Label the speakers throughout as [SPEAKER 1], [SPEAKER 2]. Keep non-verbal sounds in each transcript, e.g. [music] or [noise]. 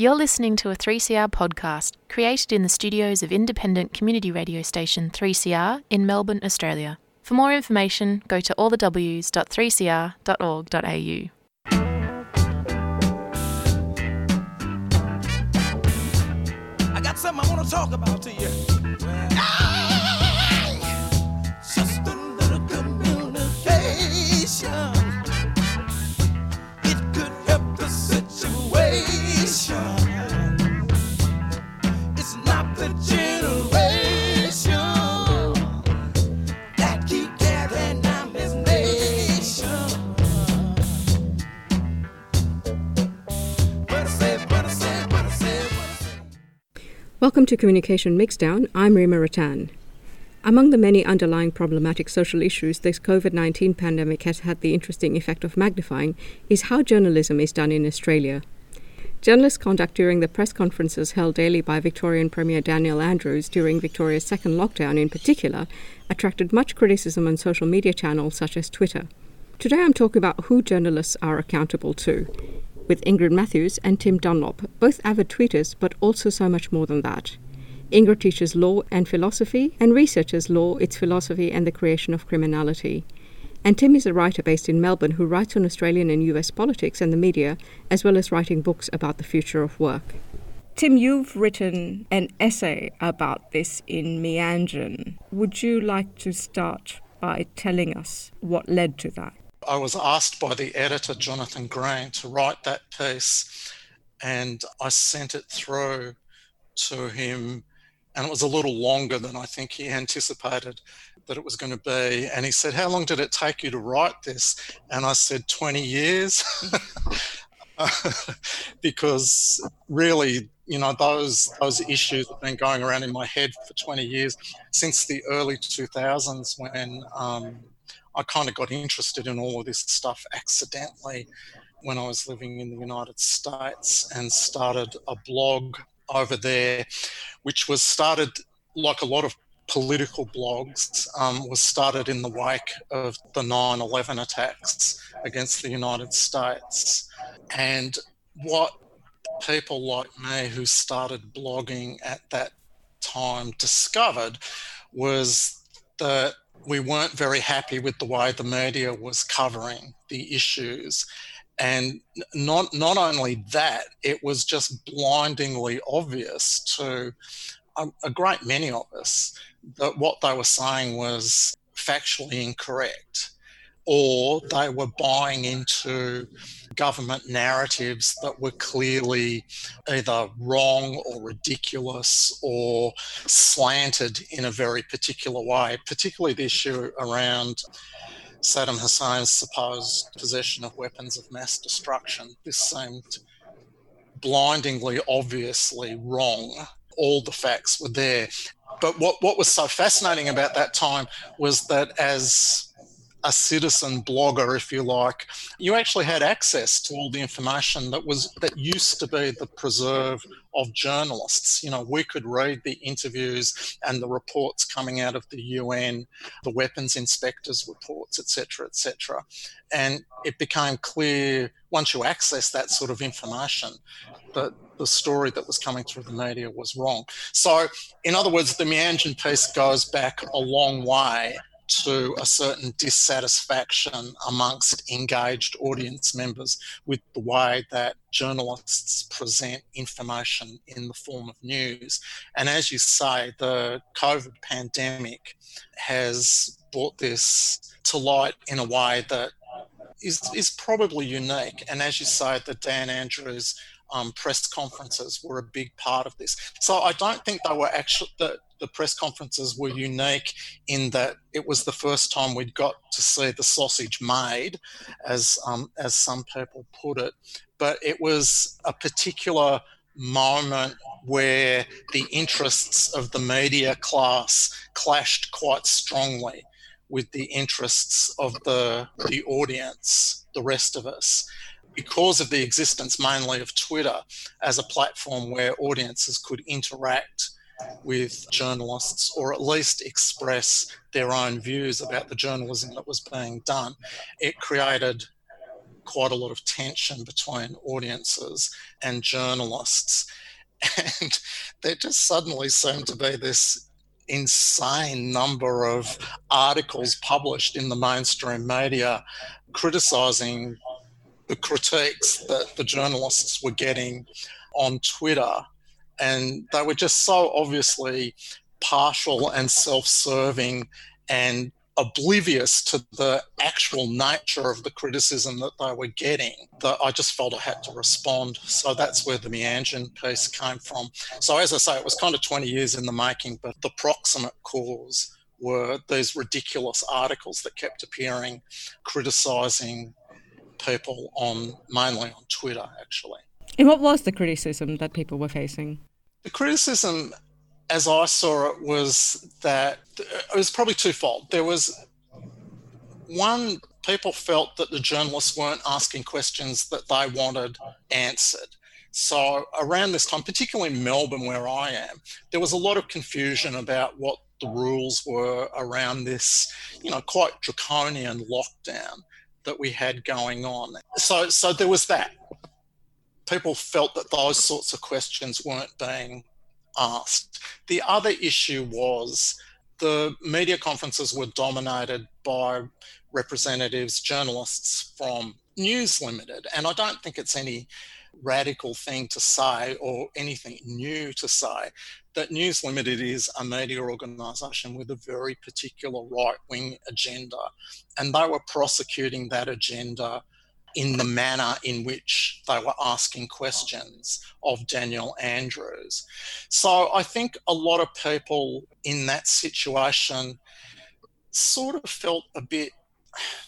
[SPEAKER 1] You're listening to a 3CR podcast created in the studios of independent community radio station 3CR in Melbourne, Australia. For more information, go to allthews.3cr.org.au.
[SPEAKER 2] I got something I want to talk about to you. Just a little communication.
[SPEAKER 3] Welcome to Communication Mixdown. I'm Rima Ratan. Among the many underlying problematic social issues this COVID 19 pandemic has had the interesting effect of magnifying is how journalism is done in Australia. Journalist conduct during the press conferences held daily by Victorian Premier Daniel Andrews during Victoria's second lockdown, in particular, attracted much criticism on social media channels such as Twitter. Today I'm talking about who journalists are accountable to, with Ingrid Matthews and Tim Dunlop, both avid tweeters, but also so much more than that. Ingrid teaches law and philosophy and researches law, its philosophy, and the creation of criminality. And Tim is a writer based in Melbourne who writes on Australian and US politics and the media, as well as writing books about the future of work. Tim, you've written an essay about this in Meanjin. Would you like to start by telling us what led to that?
[SPEAKER 4] I was asked by the editor, Jonathan Green, to write that piece, and I sent it through to him. And it was a little longer than I think he anticipated that it was going to be. And he said, How long did it take you to write this? And I said, 20 years. [laughs] because really, you know, those those issues have been going around in my head for 20 years since the early 2000s when um, I kind of got interested in all of this stuff accidentally when I was living in the United States and started a blog over there, which was started like a lot of political blogs, um, was started in the wake of the 9 11 attacks against the United States. And what people like me who started blogging at that time discovered was that we weren't very happy with the way the media was covering the issues. And not, not only that, it was just blindingly obvious to a, a great many of us that what they were saying was factually incorrect or they were buying into government narratives that were clearly either wrong or ridiculous or slanted in a very particular way, particularly the issue around Saddam Hussein's supposed possession of weapons of mass destruction. This seemed blindingly, obviously wrong. All the facts were there. But what, what was so fascinating about that time was that as a citizen blogger, if you like, you actually had access to all the information that was that used to be the preserve of journalists. You know, we could read the interviews and the reports coming out of the UN, the weapons inspectors' reports, etc., etc. And it became clear once you access that sort of information that the story that was coming through the media was wrong. So, in other words, the Meanjin piece goes back a long way to a certain dissatisfaction amongst engaged audience members with the way that journalists present information in the form of news. And as you say, the COVID pandemic has brought this to light in a way that is, is probably unique. And as you say, the Dan Andrews um, press conferences were a big part of this. So I don't think they were actually the, the press conferences were unique in that it was the first time we'd got to see the sausage made, as um, as some people put it. But it was a particular moment where the interests of the media class clashed quite strongly with the interests of the the audience, the rest of us because of the existence mainly of Twitter as a platform where audiences could interact with journalists or at least express their own views about the journalism that was being done, it created quite a lot of tension between audiences and journalists. And there just suddenly seemed to be this insane number of articles published in the mainstream media criticizing the critiques that the journalists were getting on Twitter. And they were just so obviously partial and self serving and oblivious to the actual nature of the criticism that they were getting that I just felt I had to respond. So that's where the Meanjin piece came from. So as I say, it was kind of 20 years in the making, but the proximate cause were these ridiculous articles that kept appearing criticising people on mainly on Twitter actually.
[SPEAKER 3] And what was the criticism that people were facing?
[SPEAKER 4] The criticism as I saw it, was that it was probably twofold. There was one, people felt that the journalists weren't asking questions that they wanted answered. So around this time, particularly in Melbourne, where I am, there was a lot of confusion about what the rules were around this, you know, quite draconian lockdown that we had going on. So, so there was that. People felt that those sorts of questions weren't being asked. The other issue was the media conferences were dominated by representatives, journalists from News Limited. And I don't think it's any radical thing to say or anything new to say that News Limited is a media organisation with a very particular right wing agenda. And they were prosecuting that agenda in the manner in which they were asking questions of Daniel Andrews. So I think a lot of people in that situation sort of felt a bit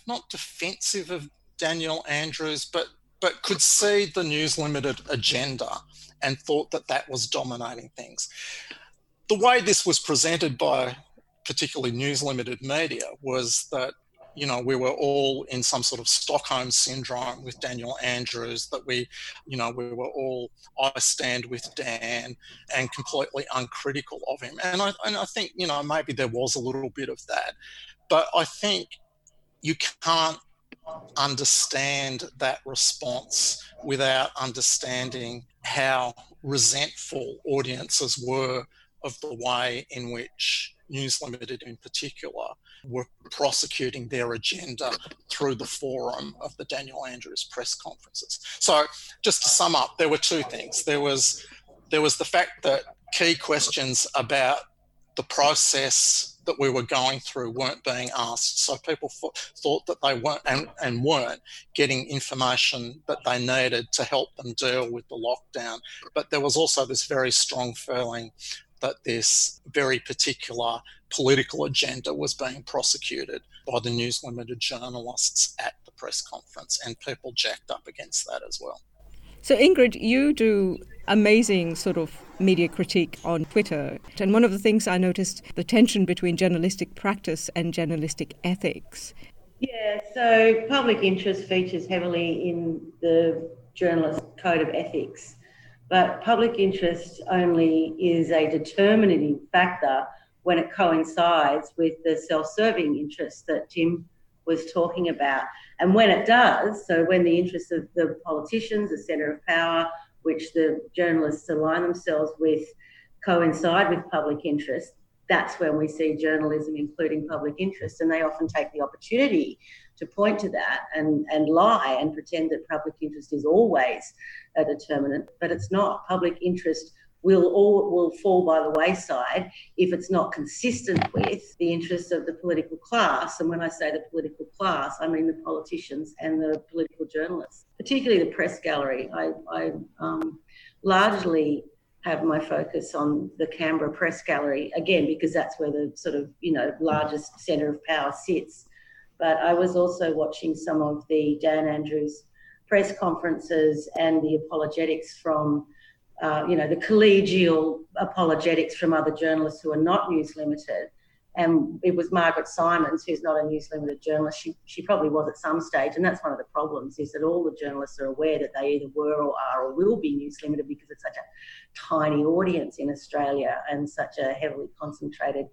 [SPEAKER 4] not defensive of Daniel Andrews, but but could see the News Limited agenda and thought that that was dominating things. The way this was presented by particularly News Limited media was that you know, we were all in some sort of Stockholm syndrome with Daniel Andrews, that we, you know, we were all, I stand with Dan and completely uncritical of him. And I, and I think, you know, maybe there was a little bit of that. But I think you can't understand that response without understanding how resentful audiences were of the way in which News Limited in particular were prosecuting their agenda through the forum of the Daniel Andrews press conferences. So, just to sum up, there were two things. There was there was the fact that key questions about the process that we were going through weren't being asked. So people thought that they weren't and, and weren't getting information that they needed to help them deal with the lockdown. But there was also this very strong feeling that this very particular political agenda was being prosecuted by the News Limited journalists at the press conference, and people jacked up against that as well.
[SPEAKER 3] So, Ingrid, you do amazing sort of media critique on Twitter. And one of the things I noticed the tension between journalistic practice and journalistic ethics.
[SPEAKER 5] Yeah, so public interest features heavily in the journalist code of ethics, but public interest only is a determinative factor when it coincides with the self-serving interests that Tim was talking about. And when it does, so when the interests of the politicians, the centre of power, which the journalists align themselves with, coincide with public interest, that's when we see journalism including public interest. And they often take the opportunity to point to that and, and lie and pretend that public interest is always a determinant, but it's not. Public interest will all will fall by the wayside if it's not consistent with the interests of the political class. And when I say the political class, I mean the politicians and the political journalists, particularly the press gallery. I, I um, largely have my focus on the Canberra Press Gallery again because that's where the sort of you know largest centre of power sits. But I was also watching some of the Dan Andrews press conferences and the apologetics from uh, you know, the collegial apologetics from other journalists who are not News Limited. And it was Margaret Simons, who's not a News Limited journalist. She, she probably was at some stage. And that's one of the problems is that all the journalists are aware that they either were or are or will be News Limited because it's such a tiny audience in Australia and such a heavily concentrated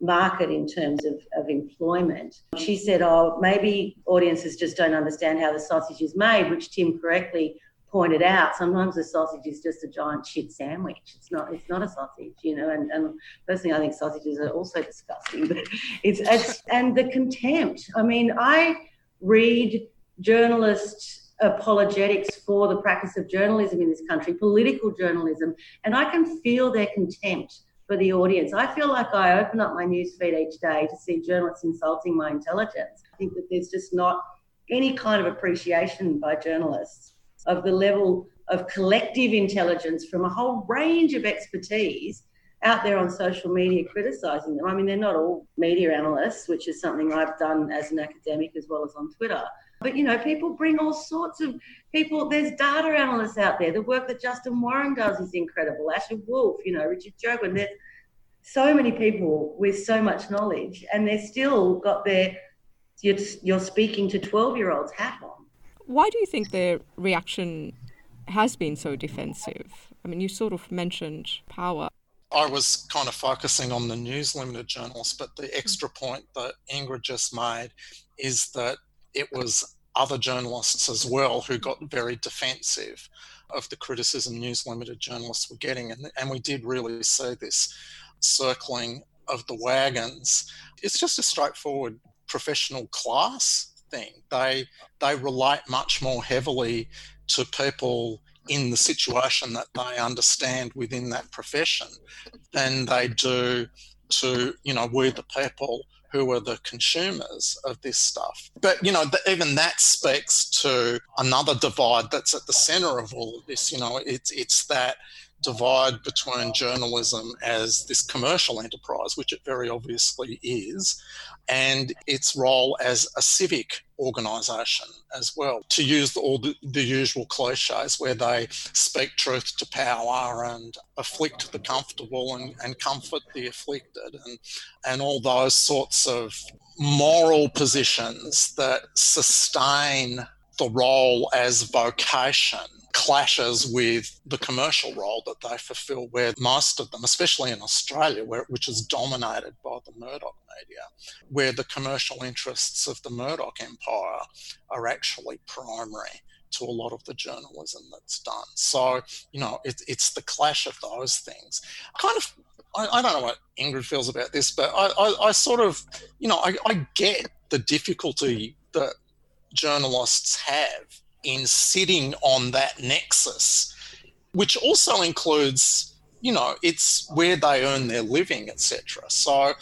[SPEAKER 5] market in terms of, of employment. She said, Oh, maybe audiences just don't understand how the sausage is made, which Tim correctly pointed out. Sometimes the sausage is just a giant shit sandwich. It's not it's not a sausage, you know, and, and personally I think sausages are also disgusting, [laughs] but it's, it's and the contempt. I mean, I read journalists apologetics for the practice of journalism in this country, political journalism, and I can feel their contempt for the audience. I feel like I open up my newsfeed each day to see journalists insulting my intelligence. I think that there's just not any kind of appreciation by journalists of the level of collective intelligence from a whole range of expertise out there on social media criticizing them. I mean, they're not all media analysts, which is something I've done as an academic as well as on Twitter. But you know, people bring all sorts of people. There's data analysts out there. The work that Justin Warren does is incredible. Asher Wolf, you know, Richard Chirgwin. There's so many people with so much knowledge, and they're still got their you're, you're speaking to 12 year olds hat on.
[SPEAKER 3] Why do you think their reaction has been so defensive? I mean, you sort of mentioned power.
[SPEAKER 4] I was kind of focusing on the News Limited journalists, but the extra hmm. point that Ingrid just made is that it was other journalists as well who got hmm. very defensive of the criticism News Limited journalists were getting. And, and we did really see this circling of the wagons. It's just a straightforward professional class thing. They they relate much more heavily to people in the situation that they understand within that profession than they do to you know we the people who are the consumers of this stuff. But, you know, the, even that speaks to another divide that's at the center of all of this. You know, it's, it's that divide between journalism as this commercial enterprise, which it very obviously is, and its role as a civic organisation as well. To use all the, the, usual cliches where they speak truth to power and afflict the comfortable and, and comfort the afflicted, and, and all those sorts of moral positions that sustain the role as vocation clashes with the commercial role that they fulfill, where most of them, especially in Australia, where, which is dominated by the Murdoch media, where the commercial interests of the Murdoch empire are actually primary to a lot of the journalism that's done. So, you know, it, it's the clash of those things. Kind of, I, I, don't know what Ingrid feels about this, but I, I, I sort of, you know, I, I get the difficulty that journalists have in sitting on that nexus, which also includes, you know, it's where they earn their living, etc. So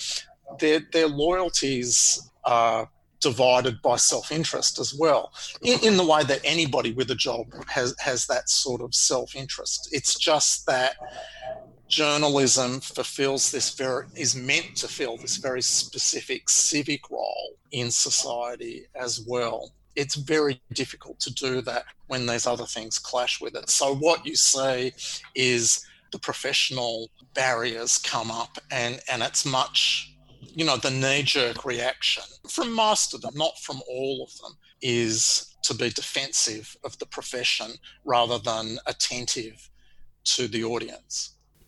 [SPEAKER 4] their their loyalties are divided by self-interest as well in, in, the way that anybody with a job has has that sort of self-interest it's just that journalism fulfills this very is meant to fill this very specific civic role in society as well it's very difficult to do that when these other things clash with it. So what you see is the professional barriers come up and, and it's much, you know, the knee-jerk reaction from most of them, not from all of them, is to be defensive of the profession rather than attentive to the audience.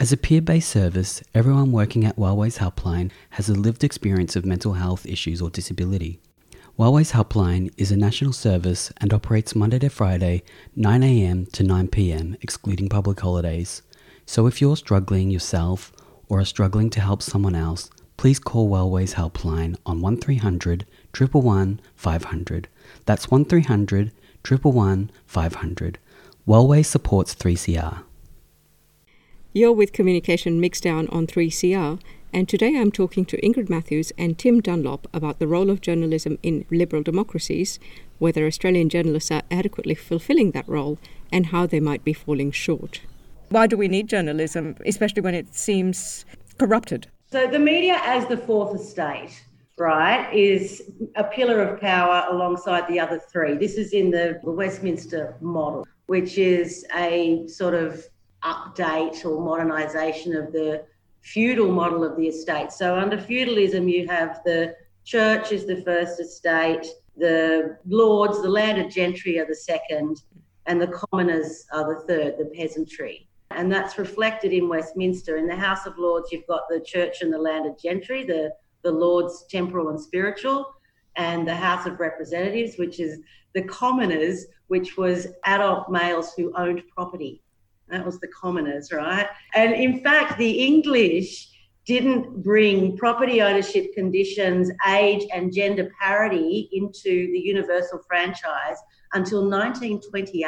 [SPEAKER 6] As a peer based service, everyone working at Wellways Helpline has a lived experience of mental health issues or disability. Wellways Helpline is a national service and operates Monday to Friday, 9am to 9pm, excluding public holidays. So if you're struggling yourself or are struggling to help someone else, please call Wellways Helpline on 1300 111 500. That's 1300 111 500. Wellways supports 3CR.
[SPEAKER 3] You're with Communication Mixdown on 3CR, and today I'm talking to Ingrid Matthews and Tim Dunlop about the role of journalism in liberal democracies, whether Australian journalists are adequately fulfilling that role, and how they might be falling short. Why do we need journalism, especially when it seems corrupted?
[SPEAKER 5] So, the media as the fourth estate right, is a pillar of power alongside the other three. This is in the Westminster model, which is a sort of update or modernisation of the feudal model of the estate. So under feudalism, you have the church is the first estate, the lords, the landed gentry are the second, and the commoners are the third, the peasantry. And that's reflected in Westminster. In the House of Lords, you've got the church and the landed gentry, the, the lords temporal and spiritual, and the House of Representatives, which is the commoners, which was adult males who owned property. That was the commoners, right? And in fact, the English didn't bring property ownership conditions, age, and gender parity into the universal franchise until 1928.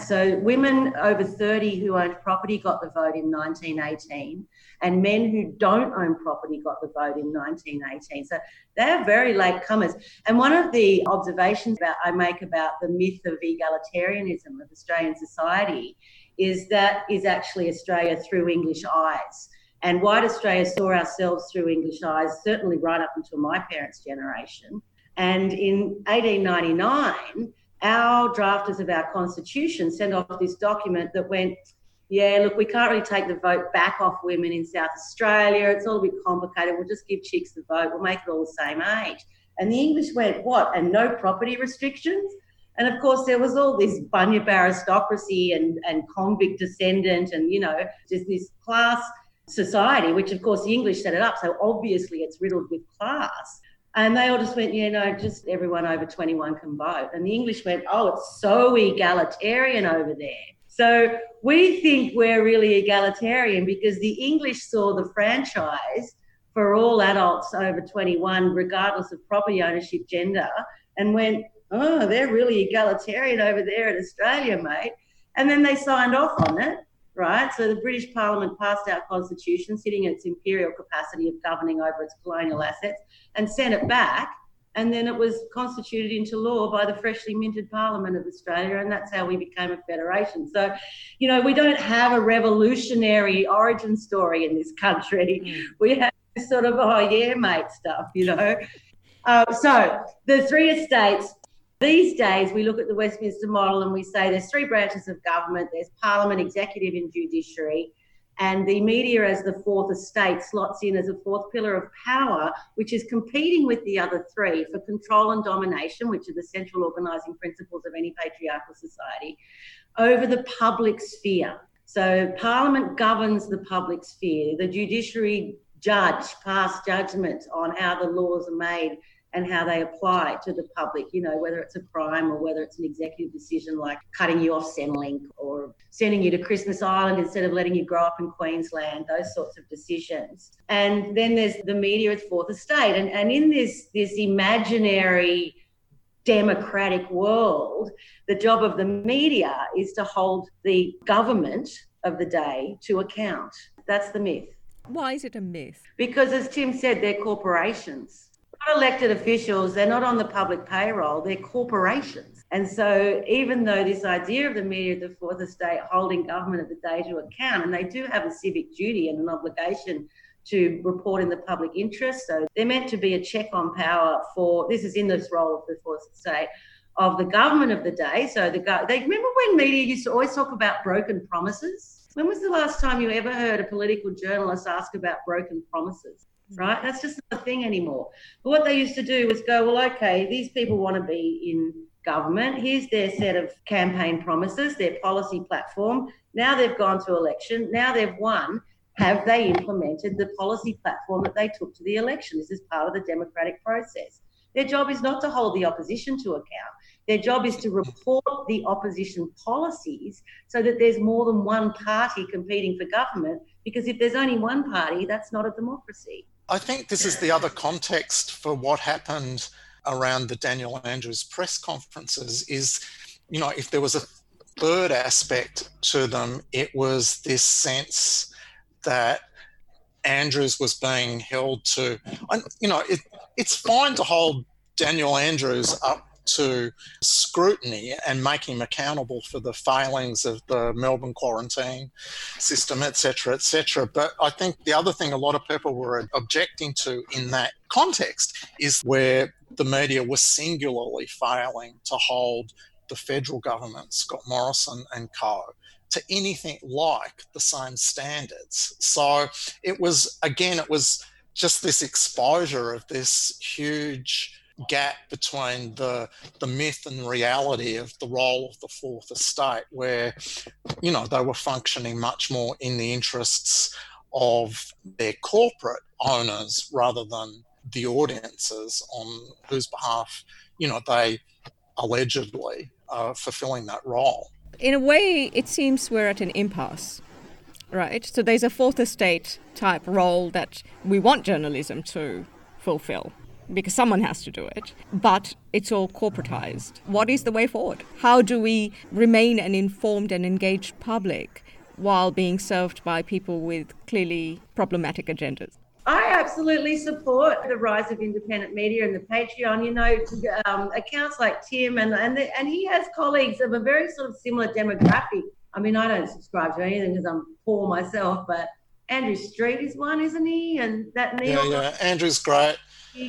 [SPEAKER 5] So, women over 30 who owned property got the vote in 1918, and men who don't own property got the vote in 1918. So, they're very late comers. And one of the observations that I make about the myth of egalitarianism of Australian society is that is actually Australia through English eyes. And white Australia saw ourselves through English eyes, certainly right up until my parents' generation. And in 1899, our drafters of our constitution sent off this document that went, yeah, look, we can't really take the vote back off women in South Australia. It's all a bit complicated. We'll just give chicks the vote. We'll make it all the same age. And the English went, what? And no property restrictions? And of course, there was all this bunyip aristocracy and, and convict descendant and, you know, just this class society, which of course the English set it up. So obviously it's riddled with class. And they all just went, yeah, no, just everyone over 21 can vote. And the English went, oh, it's so egalitarian over there. So we think we're really egalitarian because the English saw the franchise for all adults over 21, regardless of property ownership, gender, and went, oh, they're really egalitarian over there in Australia, mate. And then they signed off on it right? So the British Parliament passed our constitution, sitting in its imperial capacity of governing over its colonial assets, and sent it back. And then it was constituted into law by the freshly minted Parliament of Australia, and that's how we became a federation. So, you know, we don't have a revolutionary origin story in this country. Mm. We have this sort of, oh, yeah, mate stuff, you know. Uh, so the three estates these days, we look at the Westminster model and we say there's three branches of government there's Parliament, Executive, and Judiciary. And the media, as the fourth estate, slots in as a fourth pillar of power, which is competing with the other three for control and domination, which are the central organising principles of any patriarchal society, over the public sphere. So, Parliament governs the public sphere. The judiciary judge, pass judgment on how the laws are made and how they apply to the public, you know, whether it's a crime or whether it's an executive decision like cutting you off Centrelink or sending you to Christmas Island instead of letting you grow up in Queensland, those sorts of decisions. And then there's the media, it's fourth estate. And, and in this, this imaginary democratic world, the job of the media is to hold the government of the day to account. That's the myth.
[SPEAKER 3] Why is it a myth?
[SPEAKER 5] Because, as Tim said, they're corporations not elected officials, they're not on the public payroll, they're corporations. And so, even though this idea of the media, the fourth estate, holding government of the day to account, and they do have a civic duty and an obligation to report in the public interest. So, they're meant to be a check on power for this is in this role of the fourth estate of the government of the day. So, the they remember when media used to always talk about broken promises? When was the last time you ever heard a political journalist ask about broken promises? Right? Mm. That's just not a thing anymore. But what they used to do was go, well, okay, these people want to be in government. Here's their set of campaign promises, their policy platform. Now they've gone to election. Now they've won. Have they implemented the policy platform that they took to the election? This is part of the democratic process. Their job is not to hold the opposition to account. Their job is to report the opposition policies so that there's more than one party competing for government. Because if there's only one party, that's not a democracy.
[SPEAKER 4] I think this is the other context for what happened around the Daniel Andrews press conferences is, you know, if there was a third aspect to them, it was this sense that Andrews was being held to, and, you know, it, it's fine to hold Daniel Andrews up to scrutiny and make him accountable for the failings of the Melbourne quarantine system, etc., etc. But I think the other thing a lot of people were objecting to in that context is where the media was singularly failing to hold the federal government, Scott Morrison and co, to anything like the same standards. So it was, again, it was just this exposure of this huge gap between the the myth and reality of the role of the fourth estate where you know they were functioning much more in the interests of their corporate owners rather than the audiences on whose behalf you know they allegedly are fulfilling that role.
[SPEAKER 3] In a way it seems we're at an impasse right? So there's a fourth estate type role that we want journalism to fulfill because someone has to do it, but it's all corporatized. What is the way forward? How do we remain an informed and engaged public while being served by people with clearly problematic agendas?
[SPEAKER 5] I absolutely support the rise of independent media and the Patreon. You know, um, accounts like Tim and and, the, and he has colleagues of a very sort of similar demographic. I mean, I don't subscribe to anything because I'm poor myself, but Andrew Street is one, isn't he? And that Neil.
[SPEAKER 4] Yeah, yeah. Andrew's great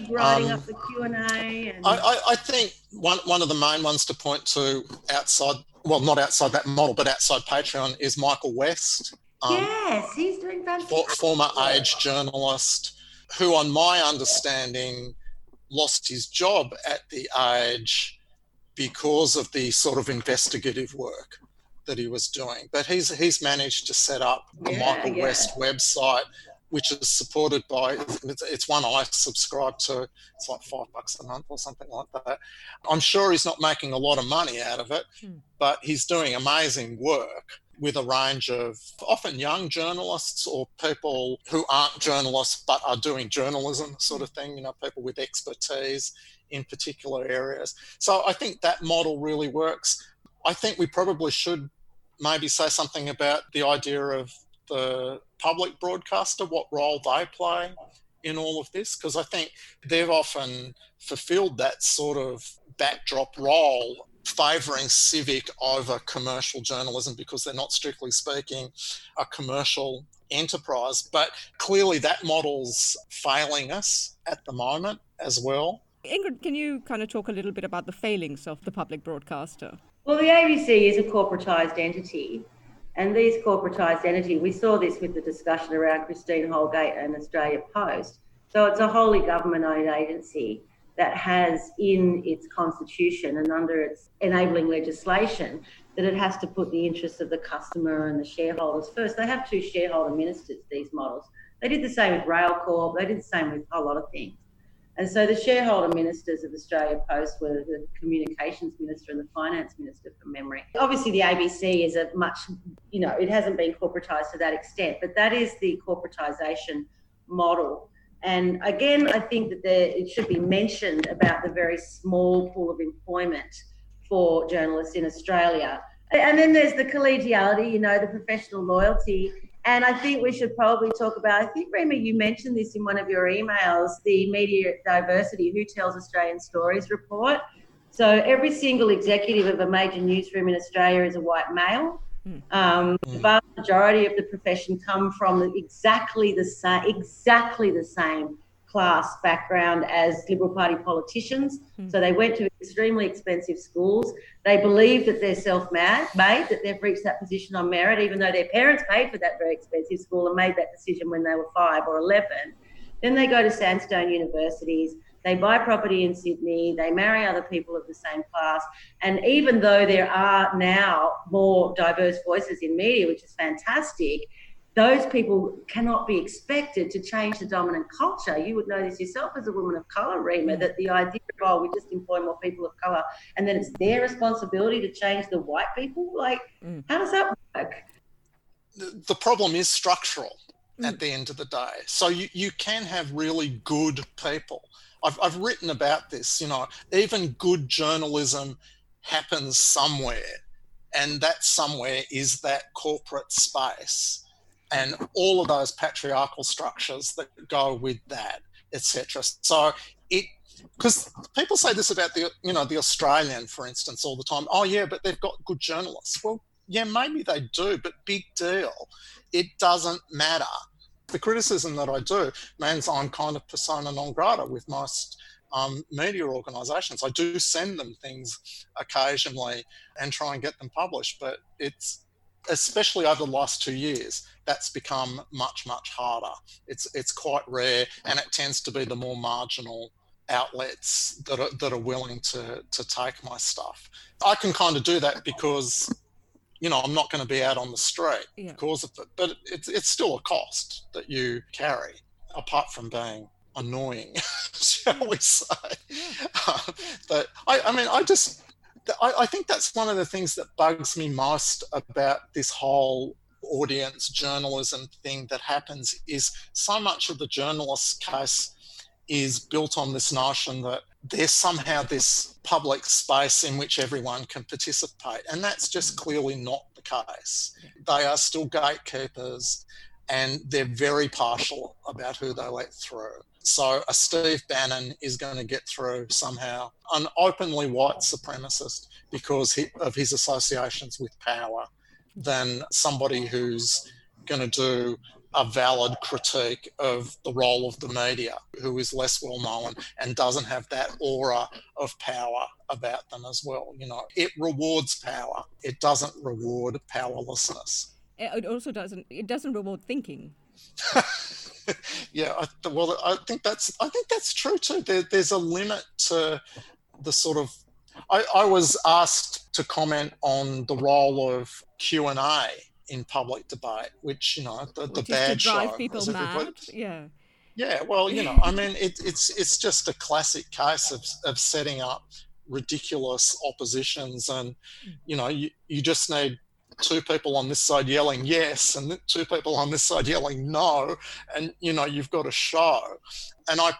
[SPEAKER 5] writing um, up the Q and A.
[SPEAKER 4] I, I think one one of the main ones to point to outside, well, not outside that model, but outside Patreon is Michael West.
[SPEAKER 5] Um, yes, he's doing fantastic.
[SPEAKER 4] former Age journalist, who, on my understanding, lost his job at the Age because of the sort of investigative work that he was doing. But he's he's managed to set up a yeah, Michael yeah. West website which is supported by it's one I subscribe to. It's like five bucks a month or something like that. I'm sure he's not making a lot of money out of it, hmm. but he's doing amazing work with a range of often young journalists or people who aren't journalists but are doing journalism sort of thing, you know, people with expertise in particular areas. So I think that model really works. I think we probably should maybe say something about the idea of the public broadcaster, what role they play in all of this, because I think they've often fulfilled that sort of backdrop role, favouring civic over commercial journalism because they're not strictly speaking a commercial enterprise. But clearly, that model's failing us at the moment as well.
[SPEAKER 3] Ingrid, can you kind of talk a little bit about the failings of the public broadcaster?
[SPEAKER 5] Well, the ABC is a corporatised entity and these corporatised entities, we saw this with the discussion around Christine Holgate and Australia Post. So it's a wholly government owned agency that has in its constitution and under its enabling legislation that it has to put the interests of the customer and the shareholders first. They have two shareholder ministers, these models. They did the same with Railcorp, they did the same with a lot of things. And so the shareholder ministers of Australia Post were the communications minister and the finance minister from memory. Obviously, the ABC is a much, you know, it hasn't been corporatised to that extent, but that is the corporatisation model. And again, I think that there, it should be mentioned about the very small pool of employment for journalists in Australia. And then there's the collegiality, you know, the professional loyalty and I think we should probably talk about, I think, Rima, you mentioned this in one of your emails, the Media Diversity Who Tells Australian Stories report. So every single executive of a major newsroom in Australia is a white male. Hmm. Um, the vast majority of the profession come from exactly the same, exactly the same class background as Liberal Party politicians. Mm. So they went to extremely expensive schools. They believe that they're self made, that they've reached that position on merit, even though their parents paid for that very expensive school and made that decision when they were five or 11. Then they go to sandstone universities. They buy property in Sydney. They marry other people of the same class. And even though there are now more diverse voices in media, which is fantastic, those people cannot be expected to change the dominant culture. You would know this yourself as a woman of colour, Rima, that the idea of, oh, we just employ more people of colour and then it's their responsibility to change the white people. Like, mm. how does that work?
[SPEAKER 4] The problem is structural mm. at the end of the day. So you, you can have really good people. I've, I've written about this, you know, even good journalism happens somewhere. And that somewhere is that corporate space and all of those patriarchal structures that go with that, etc. So it because people say this about the you know the Australian, for instance, all the time. Oh yeah, but they've got good journalists. Well, yeah, maybe they do, but big deal. It doesn't matter. The criticism that I do means I'm kind of persona non grata with most um, media organisations. I do send them things occasionally and try and get them published, but it's especially over the last two years, that's become much much harder. It's it's quite rare, and it tends to be the more marginal outlets that are, that are willing to to take my stuff. I can kind of do that because you know I'm not going to be out on the street yeah. because of it, but it's it's still a cost that you carry apart from being annoying, [laughs] shall we say? Yeah. Uh, [laughs] but I, I mean, I just I, I think that's one of the things that bugs me most about this whole audience journalism thing that happens is so much of the journalist's case is built on this notion that there's somehow this public space in which everyone can participate. And that's just clearly not the case. They are still gatekeepers and they're very partial about who they let through. So a Steve Bannon is going to get through somehow, an openly white supremacist because he, of his associations with power, than somebody who's going to do a valid critique of the role of the media, who is less well known and doesn't have that aura of power about them as well. You know, it rewards power. It doesn't reward powerlessness.
[SPEAKER 3] It also doesn't. It doesn't reward thinking. [laughs]
[SPEAKER 4] yeah, I, well, I think that's I think that's true too. There, there's a limit to the sort of. I, I was asked to comment on the role of Q and A in public debate, which you know the, the bad show.
[SPEAKER 3] people mad. Yeah.
[SPEAKER 4] Yeah, well, you know, I mean, it, it's it's just a classic case of of setting up ridiculous oppositions, and hmm. you know, you, you just need two people on this side yelling yes and two people on this side yelling no and you know you've got a show. And i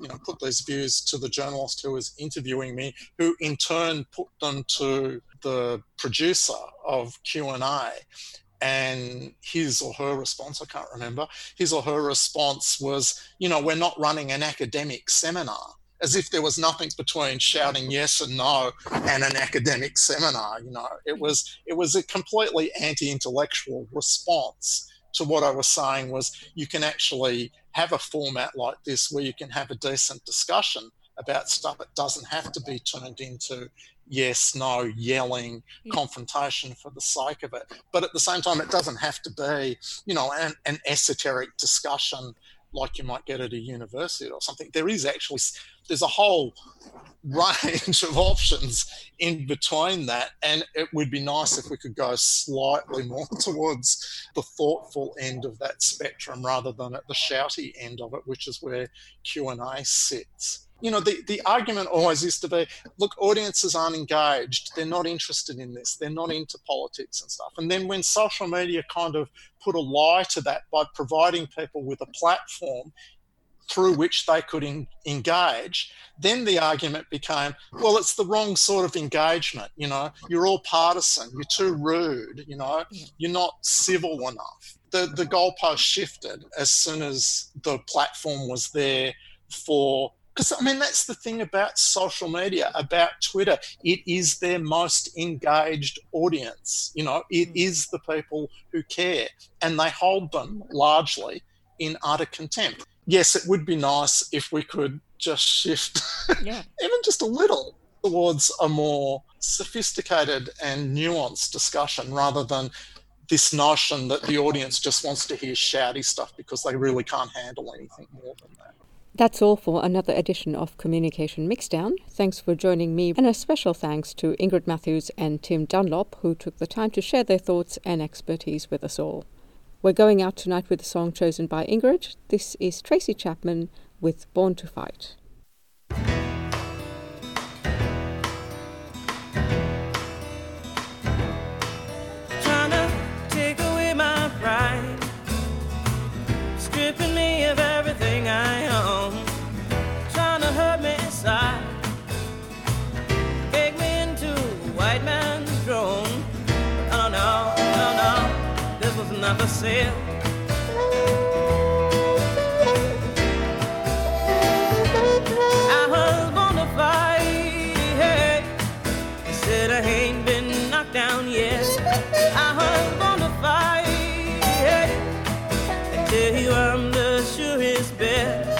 [SPEAKER 4] you know put these views to the journalist who was interviewing me who in turn put them to the producer of q&a and his or her response i can't remember his or her response was you know we're not running an academic seminar as if there was nothing between shouting yes and no and an academic seminar you know. It was it was a completely anti-intellectual response to what i was saying was you can actually have a format like this where you can have a decent discussion about stuff that doesn't have to be turned into yes no yelling confrontation for the sake of it. But at the same time it doesn't have to be you know an, an esoteric discussion like you might get at a university or something. There is actually there's a whole [laughs] range of options in between that, and it would be nice if we could go slightly more [laughs] towards the thoughtful end of that spectrum rather than at the shouty end of it, which is where Q and A sits you know, the, the argument always used to be look, audiences aren't engaged. They're not interested in this. They're not into politics and stuff. And then when social media kind of put a lie to that by providing people with a platform through which they could in, engage, then the argument became, well, it's the wrong sort of engagement. You know, you're all partisan. You're too rude. You know, you're not civil enough. The, the goalpost shifted as soon as the platform was there for because I mean, that's the thing about social media, about Twitter. It is their most engaged audience. You know, it mm. is the people who care, and they hold them largely in utter contempt. Yes, it would be nice if we could just shift, [laughs] yeah. even just a little, towards a more sophisticated and nuanced discussion rather than this notion that the audience just wants to hear shouty stuff because they really can't handle anything more than that.
[SPEAKER 3] That's all for another edition of Communication Mixdown. Thanks for joining me, and a special thanks to Ingrid Matthews and Tim Dunlop, who took the time to share their thoughts and expertise with us all. We're going out tonight with a song chosen by Ingrid. This is Tracy Chapman with Born to Fight. myself. I was
[SPEAKER 7] born to fight. Said I ain't been knocked down yet. I was
[SPEAKER 8] born
[SPEAKER 7] to fight until you're
[SPEAKER 8] the
[SPEAKER 7] surest bet.